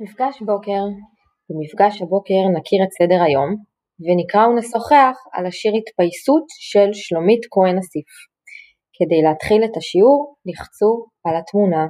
מפגש בוקר במפגש הבוקר נכיר את סדר היום ונקרא ונשוחח על השיר התפייסות של שלומית כהן אסיף. כדי להתחיל את השיעור לחצו על התמונה